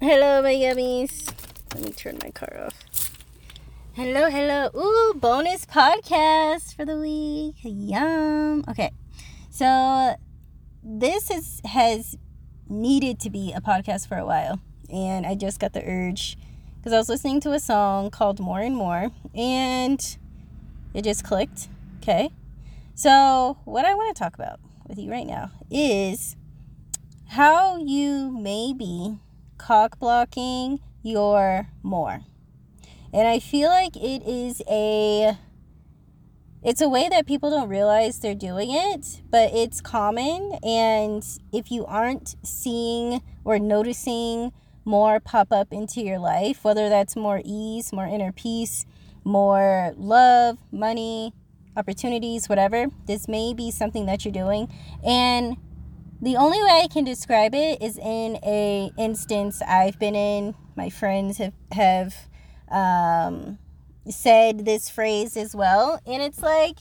Hello, my yummies. Let me turn my car off. Hello, hello. Ooh, bonus podcast for the week. Yum. Okay. So this is has needed to be a podcast for a while. And I just got the urge because I was listening to a song called More and More and it just clicked. Okay. So, what I want to talk about with you right now is how you may be cock blocking your more. And I feel like it is a it's a way that people don't realize they're doing it, but it's common and if you aren't seeing or noticing more pop up into your life, whether that's more ease, more inner peace, more love, money, opportunities, whatever, this may be something that you're doing. And the only way I can describe it is in a instance I've been in. My friends have have um, said this phrase as well, and it's like,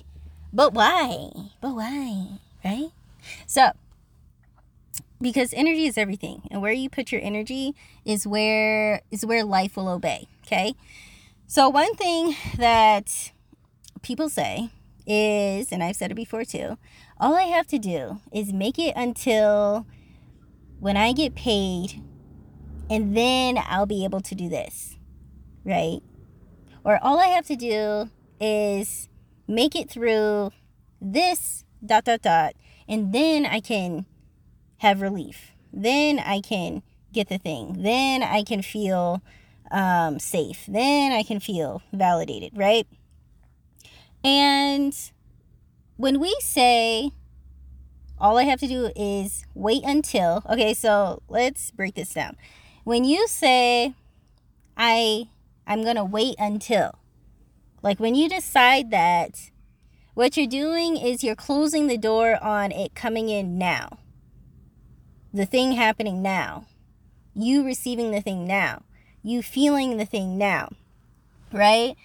but why? But why? Right? So, because energy is everything, and where you put your energy is where is where life will obey. Okay. So one thing that people say is, and I've said it before too, all I have to do is make it until when I get paid, and then I'll be able to do this, right? Or all I have to do is make it through this dot dot dot, and then I can have relief. Then I can get the thing. Then I can feel um, safe. Then I can feel validated, right? And when we say all I have to do is wait until, okay, so let's break this down. When you say I I'm going to wait until like when you decide that what you're doing is you're closing the door on it coming in now. The thing happening now. You receiving the thing now. You feeling the thing now. Right?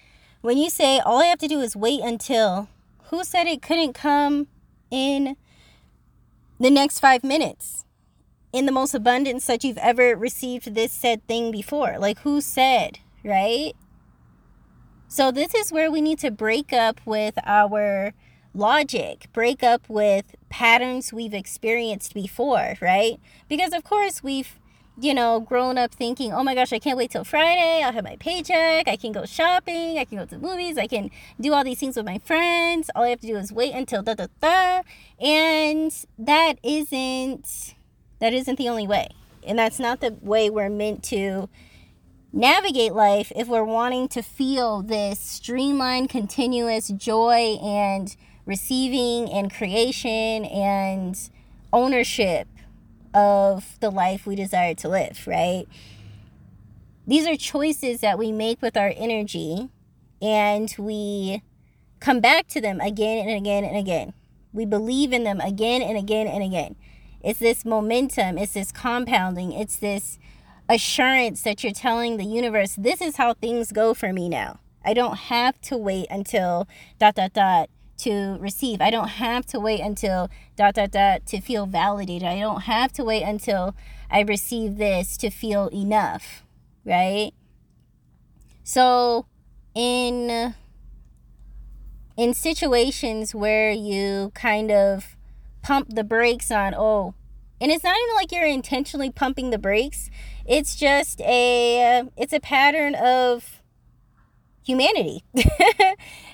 When you say all I have to do is wait until who said it couldn't come in the next five minutes? In the most abundance that you've ever received this said thing before. Like, who said, right? So, this is where we need to break up with our logic, break up with patterns we've experienced before, right? Because, of course, we've you know, grown up thinking, oh my gosh, I can't wait till Friday. I'll have my paycheck. I can go shopping. I can go to the movies. I can do all these things with my friends. All I have to do is wait until da da da. And that isn't that isn't the only way. And that's not the way we're meant to navigate life if we're wanting to feel this streamlined, continuous joy and receiving and creation and ownership of the life we desire to live, right? These are choices that we make with our energy and we come back to them again and again and again. We believe in them again and again and again. It's this momentum, it's this compounding, it's this assurance that you're telling the universe, this is how things go for me now. I don't have to wait until dot dot dot to receive. I don't have to wait until dot dot dot to feel validated. I don't have to wait until I receive this to feel enough, right? So in in situations where you kind of pump the brakes on oh and it's not even like you're intentionally pumping the brakes it's just a it's a pattern of humanity.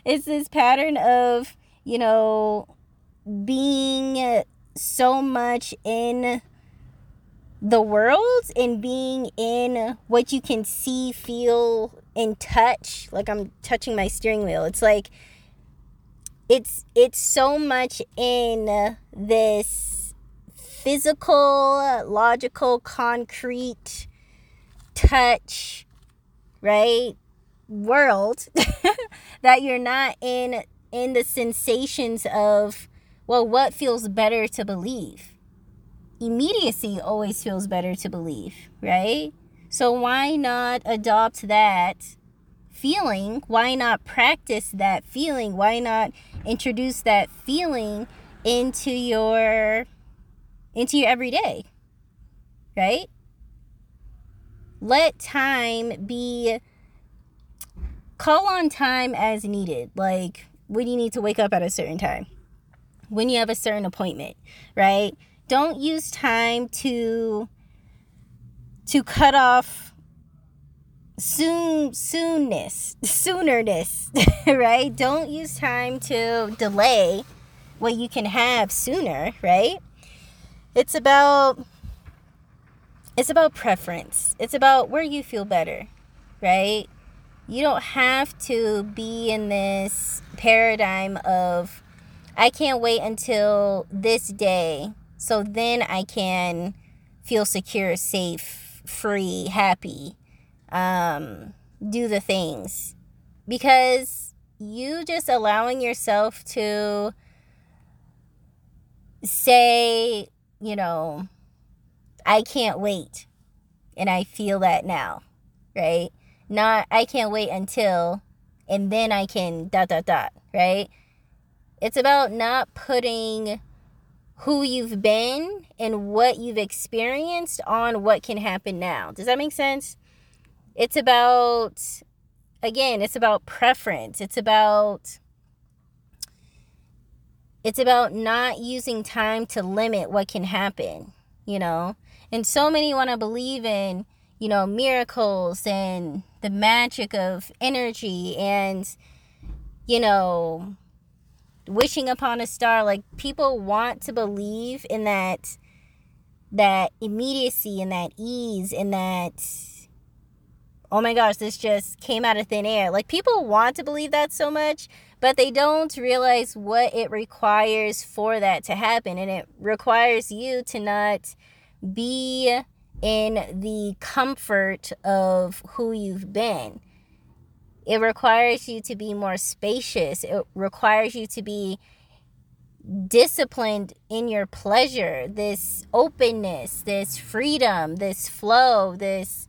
it's this pattern of, you know, being so much in the world and being in what you can see, feel, and touch. Like I'm touching my steering wheel. It's like it's it's so much in this physical, logical, concrete touch, right? world that you're not in in the sensations of well what feels better to believe? Immediacy always feels better to believe right? So why not adopt that feeling? Why not practice that feeling? Why not introduce that feeling into your into your everyday right? Let time be call on time as needed. Like when you need to wake up at a certain time, when you have a certain appointment, right? Don't use time to to cut off soon soonness soonerness right? Don't use time to delay what you can have sooner right? It's about it's about preference. It's about where you feel better right you don't have to be in this paradigm of i can't wait until this day so then i can feel secure safe free happy um, do the things because you just allowing yourself to say, you know, I can't wait. And I feel that now, right? Not, I can't wait until, and then I can dot, dot, dot, right? It's about not putting who you've been and what you've experienced on what can happen now. Does that make sense? It's about, again, it's about preference. It's about, it's about not using time to limit what can happen, you know? And so many want to believe in, you know, miracles and the magic of energy and, you know, wishing upon a star. Like people want to believe in that that immediacy and that ease and that oh my gosh, this just came out of thin air. Like people want to believe that so much, but they don't realize what it requires for that to happen. And it requires you to not be in the comfort of who you've been. It requires you to be more spacious. It requires you to be disciplined in your pleasure, this openness, this freedom, this flow, this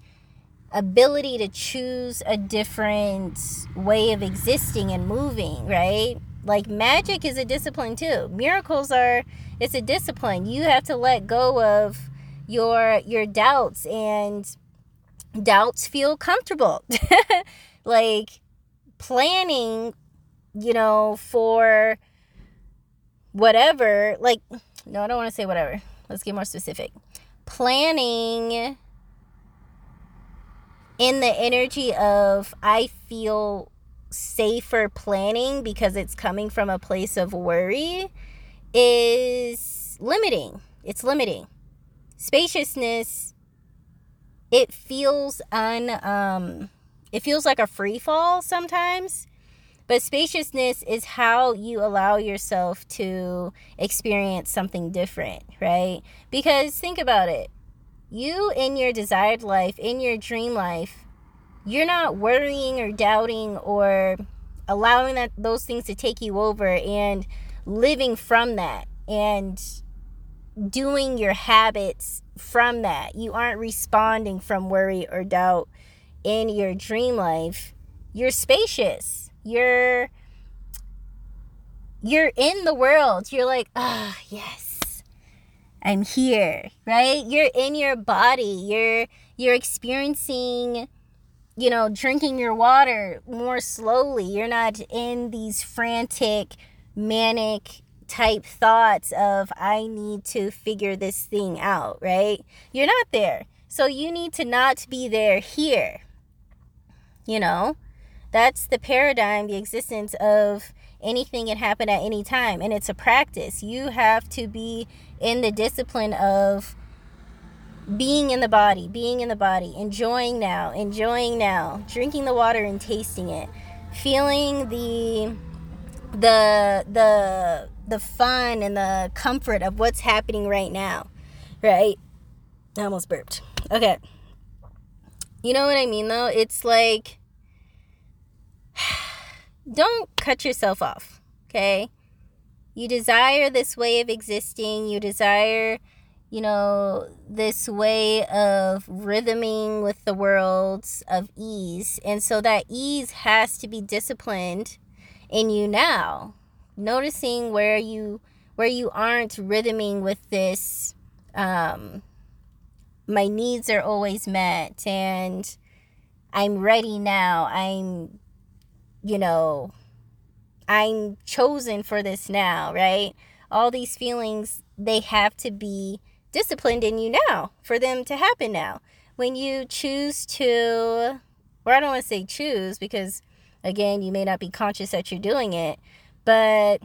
ability to choose a different way of existing and moving, right? Like magic is a discipline too. Miracles are it's a discipline. You have to let go of your your doubts and doubts feel comfortable. like planning, you know, for whatever, like no, I don't want to say whatever. Let's get more specific. Planning in the energy of I feel safer planning because it's coming from a place of worry is limiting. It's limiting. Spaciousness it feels un um it feels like a free fall sometimes. But spaciousness is how you allow yourself to experience something different, right? Because think about it you in your desired life, in your dream life, you're not worrying or doubting or allowing that those things to take you over and living from that and doing your habits from that. You aren't responding from worry or doubt in your dream life. You're spacious. You're you're in the world. You're like, "Ah, oh, yes I'm here, right? You're in your body. You're you're experiencing you know, drinking your water more slowly. You're not in these frantic, manic type thoughts of I need to figure this thing out, right? You're not there. So you need to not be there here. You know? That's the paradigm, the existence of anything can happen at any time and it's a practice you have to be in the discipline of being in the body being in the body enjoying now enjoying now drinking the water and tasting it feeling the the the the fun and the comfort of what's happening right now right i almost burped okay you know what i mean though it's like don't cut yourself off, okay? You desire this way of existing, you desire, you know, this way of rhythming with the worlds of ease. And so that ease has to be disciplined in you now. Noticing where you where you aren't rhythming with this um my needs are always met and I'm ready now. I'm you know, I'm chosen for this now, right? All these feelings, they have to be disciplined in you now for them to happen now. When you choose to, or I don't want to say choose because, again, you may not be conscious that you're doing it, but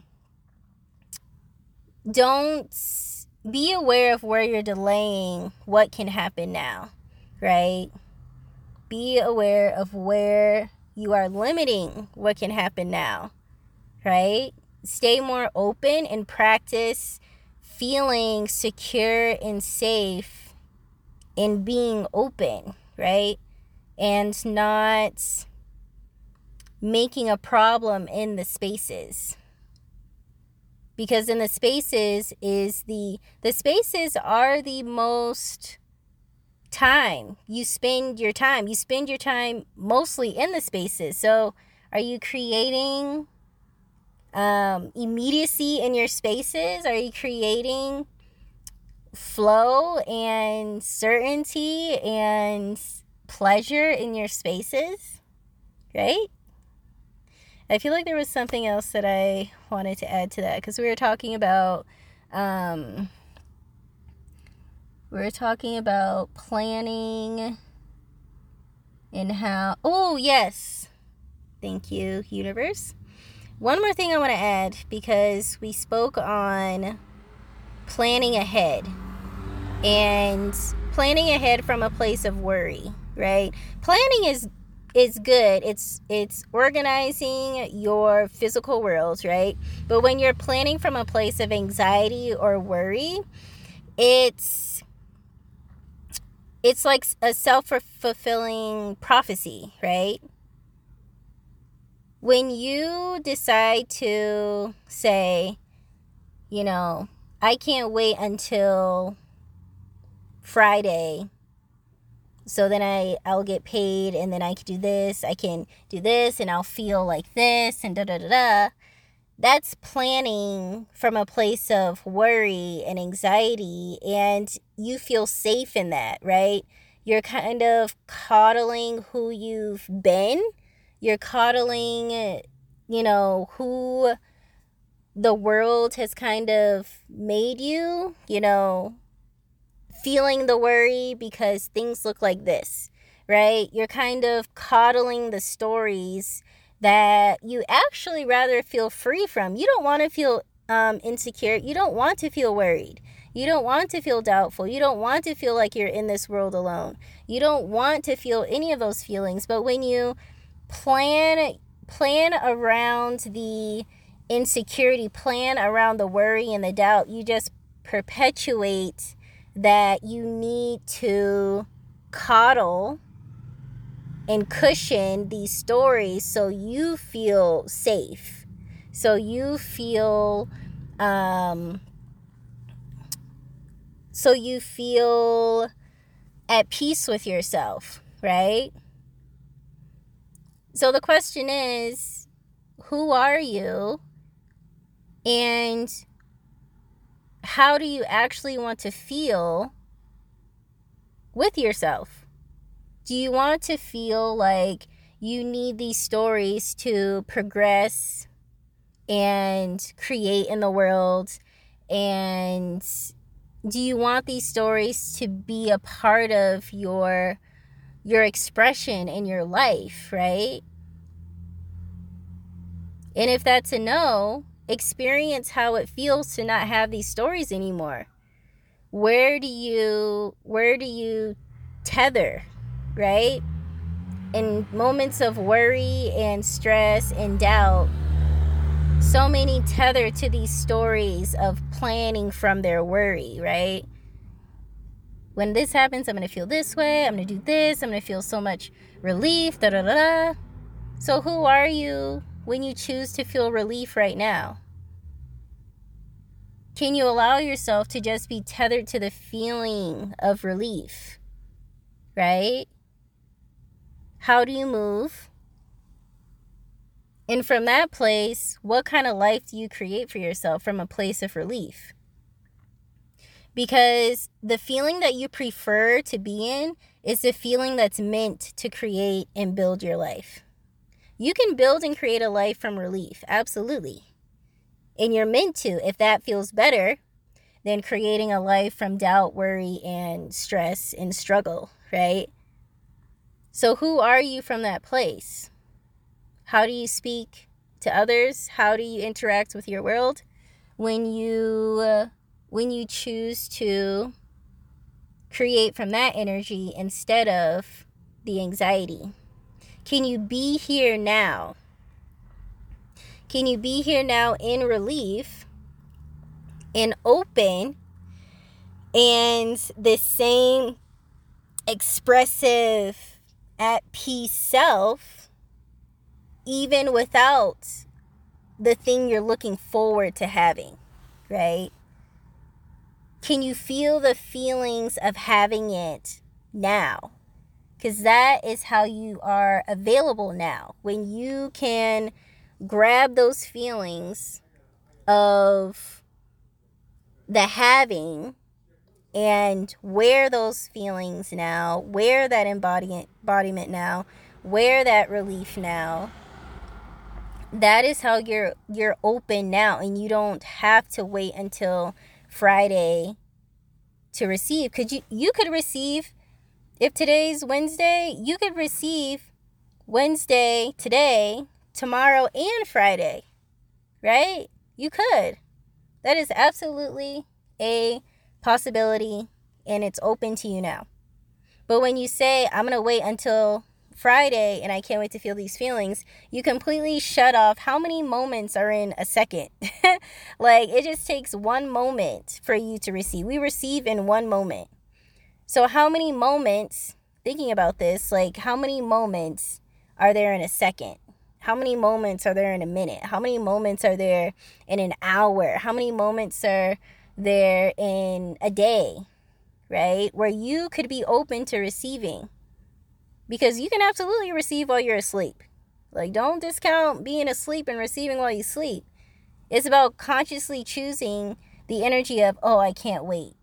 don't be aware of where you're delaying what can happen now, right? Be aware of where you are limiting what can happen now, right? Stay more open and practice feeling secure and safe in being open, right? And not making a problem in the spaces. Because in the spaces is the the spaces are the most time. You spend your time. You spend your time mostly in the spaces. So, are you creating um, immediacy in your spaces? Are you creating flow and certainty and pleasure in your spaces? Right? I feel like there was something else that I wanted to add to that because we were talking about um, we are talking about planning and how oh yes thank you universe one more thing I want to add because we spoke on planning ahead and planning ahead from a place of worry, right? Planning is is good. It's it's organizing your physical world, right? But when you're planning from a place of anxiety or worry, it's it's like a self-fulfilling prophecy, right? when you decide to say, you know, I can't wait until Friday so then I I'll get paid and then I can do this, I can do this and I'll feel like this and da da da da. That's planning from a place of worry and anxiety and you feel safe in that, right? You're kind of coddling who you've been you're coddling, you know, who the world has kind of made you, you know, feeling the worry because things look like this, right? You're kind of coddling the stories that you actually rather feel free from. You don't want to feel um, insecure. You don't want to feel worried. You don't want to feel doubtful. You don't want to feel like you're in this world alone. You don't want to feel any of those feelings. But when you plan plan around the insecurity, plan around the worry and the doubt. You just perpetuate that you need to coddle and cushion these stories so you feel safe. So you feel um so you feel at peace with yourself, right? So the question is who are you? And how do you actually want to feel with yourself? Do you want to feel like you need these stories to progress and create in the world? And do you want these stories to be a part of your your expression in your life, right? And if that's a no, experience how it feels to not have these stories anymore. Where do you where do you tether, right? In moments of worry and stress and doubt, so many tether to these stories of planning from their worry, right? when this happens, I'm to feel this way. I'm to do this. I'm to feel so much relief. Da da da. So, who are you when you choose to feel relief right now? Can you allow yourself to just be tethered to the feeling of relief? Right? How do you move? And from that place, what kind of life do you create for yourself from a place of relief? because the feeling that you prefer to be in is the feeling that's meant to create and build your life. You can build and create a life from relief, absolutely. And you're meant to if that feels better than creating a life from doubt, worry, and stress and struggle, right? So, who are you from that place? How do you speak to others? How do you interact with your world when you uh, when you choose to create from that energy instead of the anxiety? Can you be here now? Can you be here now in relief and open and the same expressive, at peace self, even without the thing you're looking forward to having, right? Can you feel the feelings of having it now? Because that is how you are available now. When you can grab those feelings of the having and wear those feelings now, wear that embodiment, embodiment now, wear that relief now. That is how you're you're open now and you don't have to wait until Friday to receive. Could you you could receive if today's Wednesday, you could receive Wednesday today, tomorrow and Friday. Right? You could. That is absolutely a possibility and it's open to you now. But when you say, I'm going to wait until Friday and I can't wait to feel these feelings, you completely shut off how many moments are in a second. like it just takes one moment for you to receive. We receive in one moment. So, how many moments, thinking about this, like how many moments are there in a second? How many moments are there in a minute? How many moments are there in an hour? How many moments are there in a day? Right? Where you could be open to receiving because you can absolutely receive while you're asleep. Like, don't discount being asleep and receiving while you sleep. It's about consciously choosing the energy of, oh, I can't wait.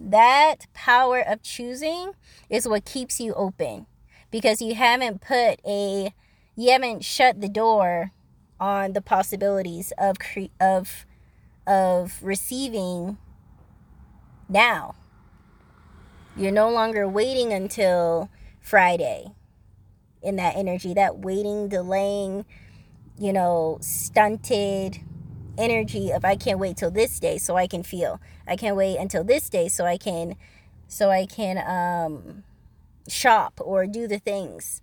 That power of choosing is what keeps you open because you haven't put a, you haven't shut the door on the possibilities of cre- of of receiving now. You're no longer waiting until Friday in that energy, that waiting, delaying, you know, stunted energy of I can't wait till this day so I can feel. I can't wait until this day so I can so I can um shop or do the things.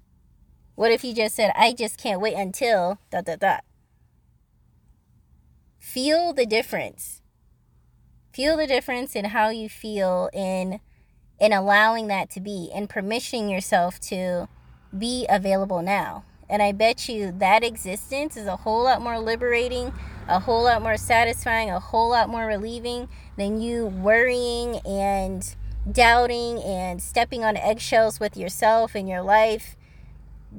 What if you just said I just can't wait until dot dot dot. Feel the difference. Feel the difference in how you feel in in allowing that to be and permissioning yourself to be available now. And I bet you that existence is a whole lot more liberating, a whole lot more satisfying, a whole lot more relieving than you worrying and doubting and stepping on eggshells with yourself and your life,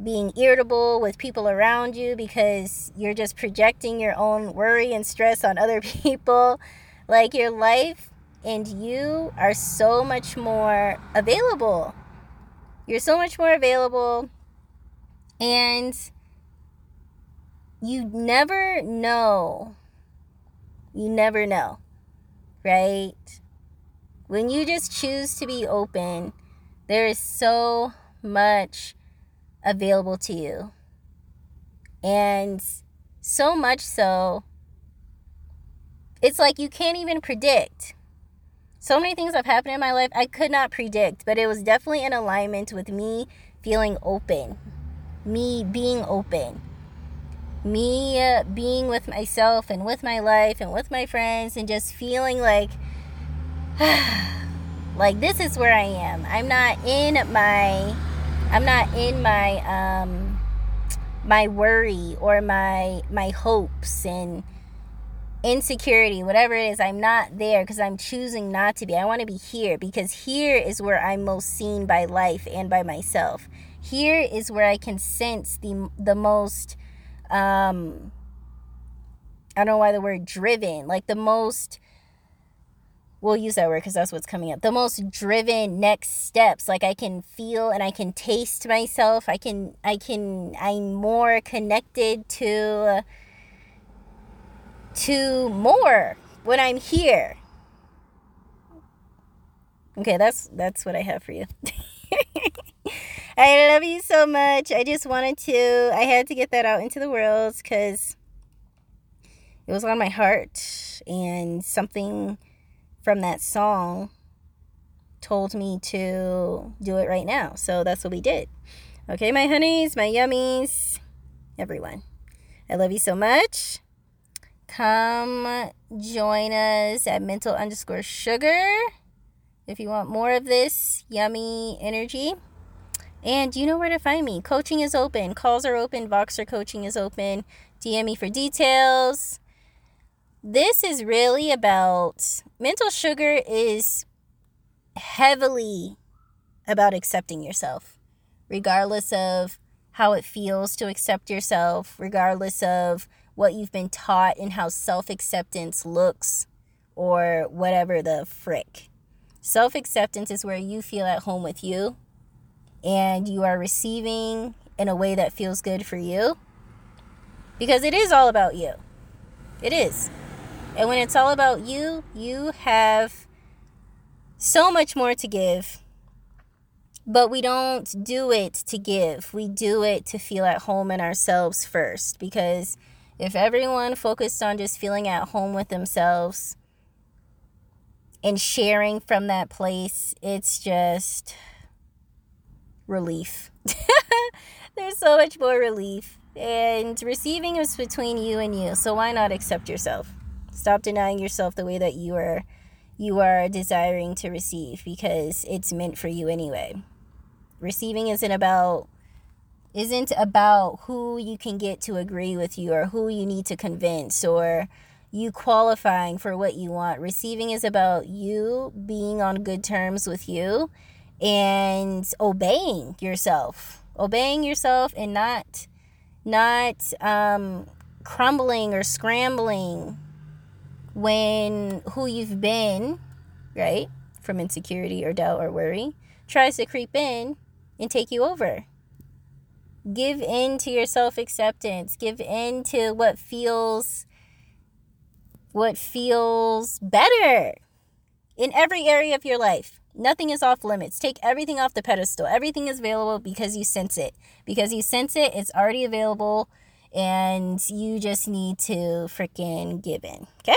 being irritable with people around you because you're just projecting your own worry and stress on other people. Like your life and you are so much more available. You're so much more available, and you never know. You never know, right? When you just choose to be open, there is so much available to you. And so much so, it's like you can't even predict so many things have happened in my life I could not predict, but it was definitely in alignment with me feeling open, me being open, me uh, being with myself and with my life and with my friends and just feeling like like this is where I am. I'm not in my I'm not in my um my worry or my my hopes and insecurity, whatever it is, I'm not there because I'm choosing not to be. I want to be here because here is where I'm most seen by life and by myself. Here is where I can sense the the most um I don't know why the word driven, like the most we'll use that word because that's what's coming up. The most driven next steps. Like I can feel and I can taste myself. I can, I can, I'm more connected to, to more when I'm here. Okay, that's that's what I have for you. I love you so much. I just wanted to I had to get that out into the world cuz it was on my heart and something from that song told me to do it right now. So that's what we did. Okay, my honeys, my yummies, everyone. I love you so much. Come join us at mental underscore sugar if you want more of this yummy energy. And you know where to find me. Coaching is open. Calls are open. Voxer coaching is open. DM me for details this is really about mental sugar is heavily about accepting yourself, regardless of how it feels to accept yourself, regardless of what you've been taught and how self acceptance looks or whatever the frick. Self acceptance is where you feel at home with you and you are receiving in a way that feels good for you because it is all about you. It is. And when it's all about you, you have so much more to give. But we don't do it to give. We do it to feel at home in ourselves first. Because if everyone focused on just feeling at home with themselves and sharing from that place, it's just relief. There's so much more relief. And receiving is between you and you. So why not accept yourself? Stop denying yourself the way that you are you are desiring to receive because it's meant for you anyway. Receiving isn't about isn't about who you can get to agree with you or who you need to convince or you qualifying for what you want. Receiving is about you being on good terms with you and obeying yourself. Obeying yourself and not not um crumbling or scrambling when who you've been, right, from insecurity or doubt or worry, tries to creep in and take you over. Give in to your self acceptance. Give in to what feels what feels better in every area of your life. Nothing is off limits. Take everything off the pedestal. Everything is available because you sense it. Because you sense it, it's already available and you just need to freaking give in. Okay?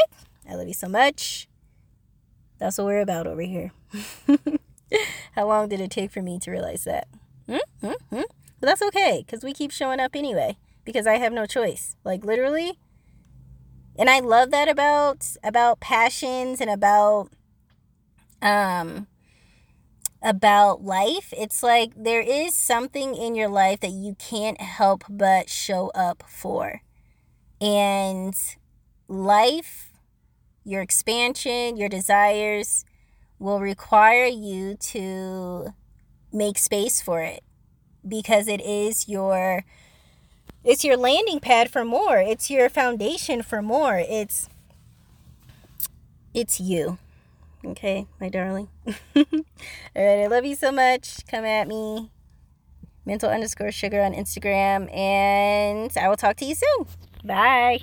I love you so much. That's what we're about over here. How long did it take for me to realize that? Hmm? Hmm? Hmm? But that's okay because we keep showing up anyway because I have no choice. Like literally. And I love that about about passions and about um about life. It's like there is something in your life that you can't help but show up for. And life your expansion, your desires will require you to make space for it because it is your it's your landing pad for more. It's your foundation for more. It's it's you. Okay, my darling. All right, I love you so much. Come at me. Mental underscore sugar on Instagram. And I will talk to you soon. Bye.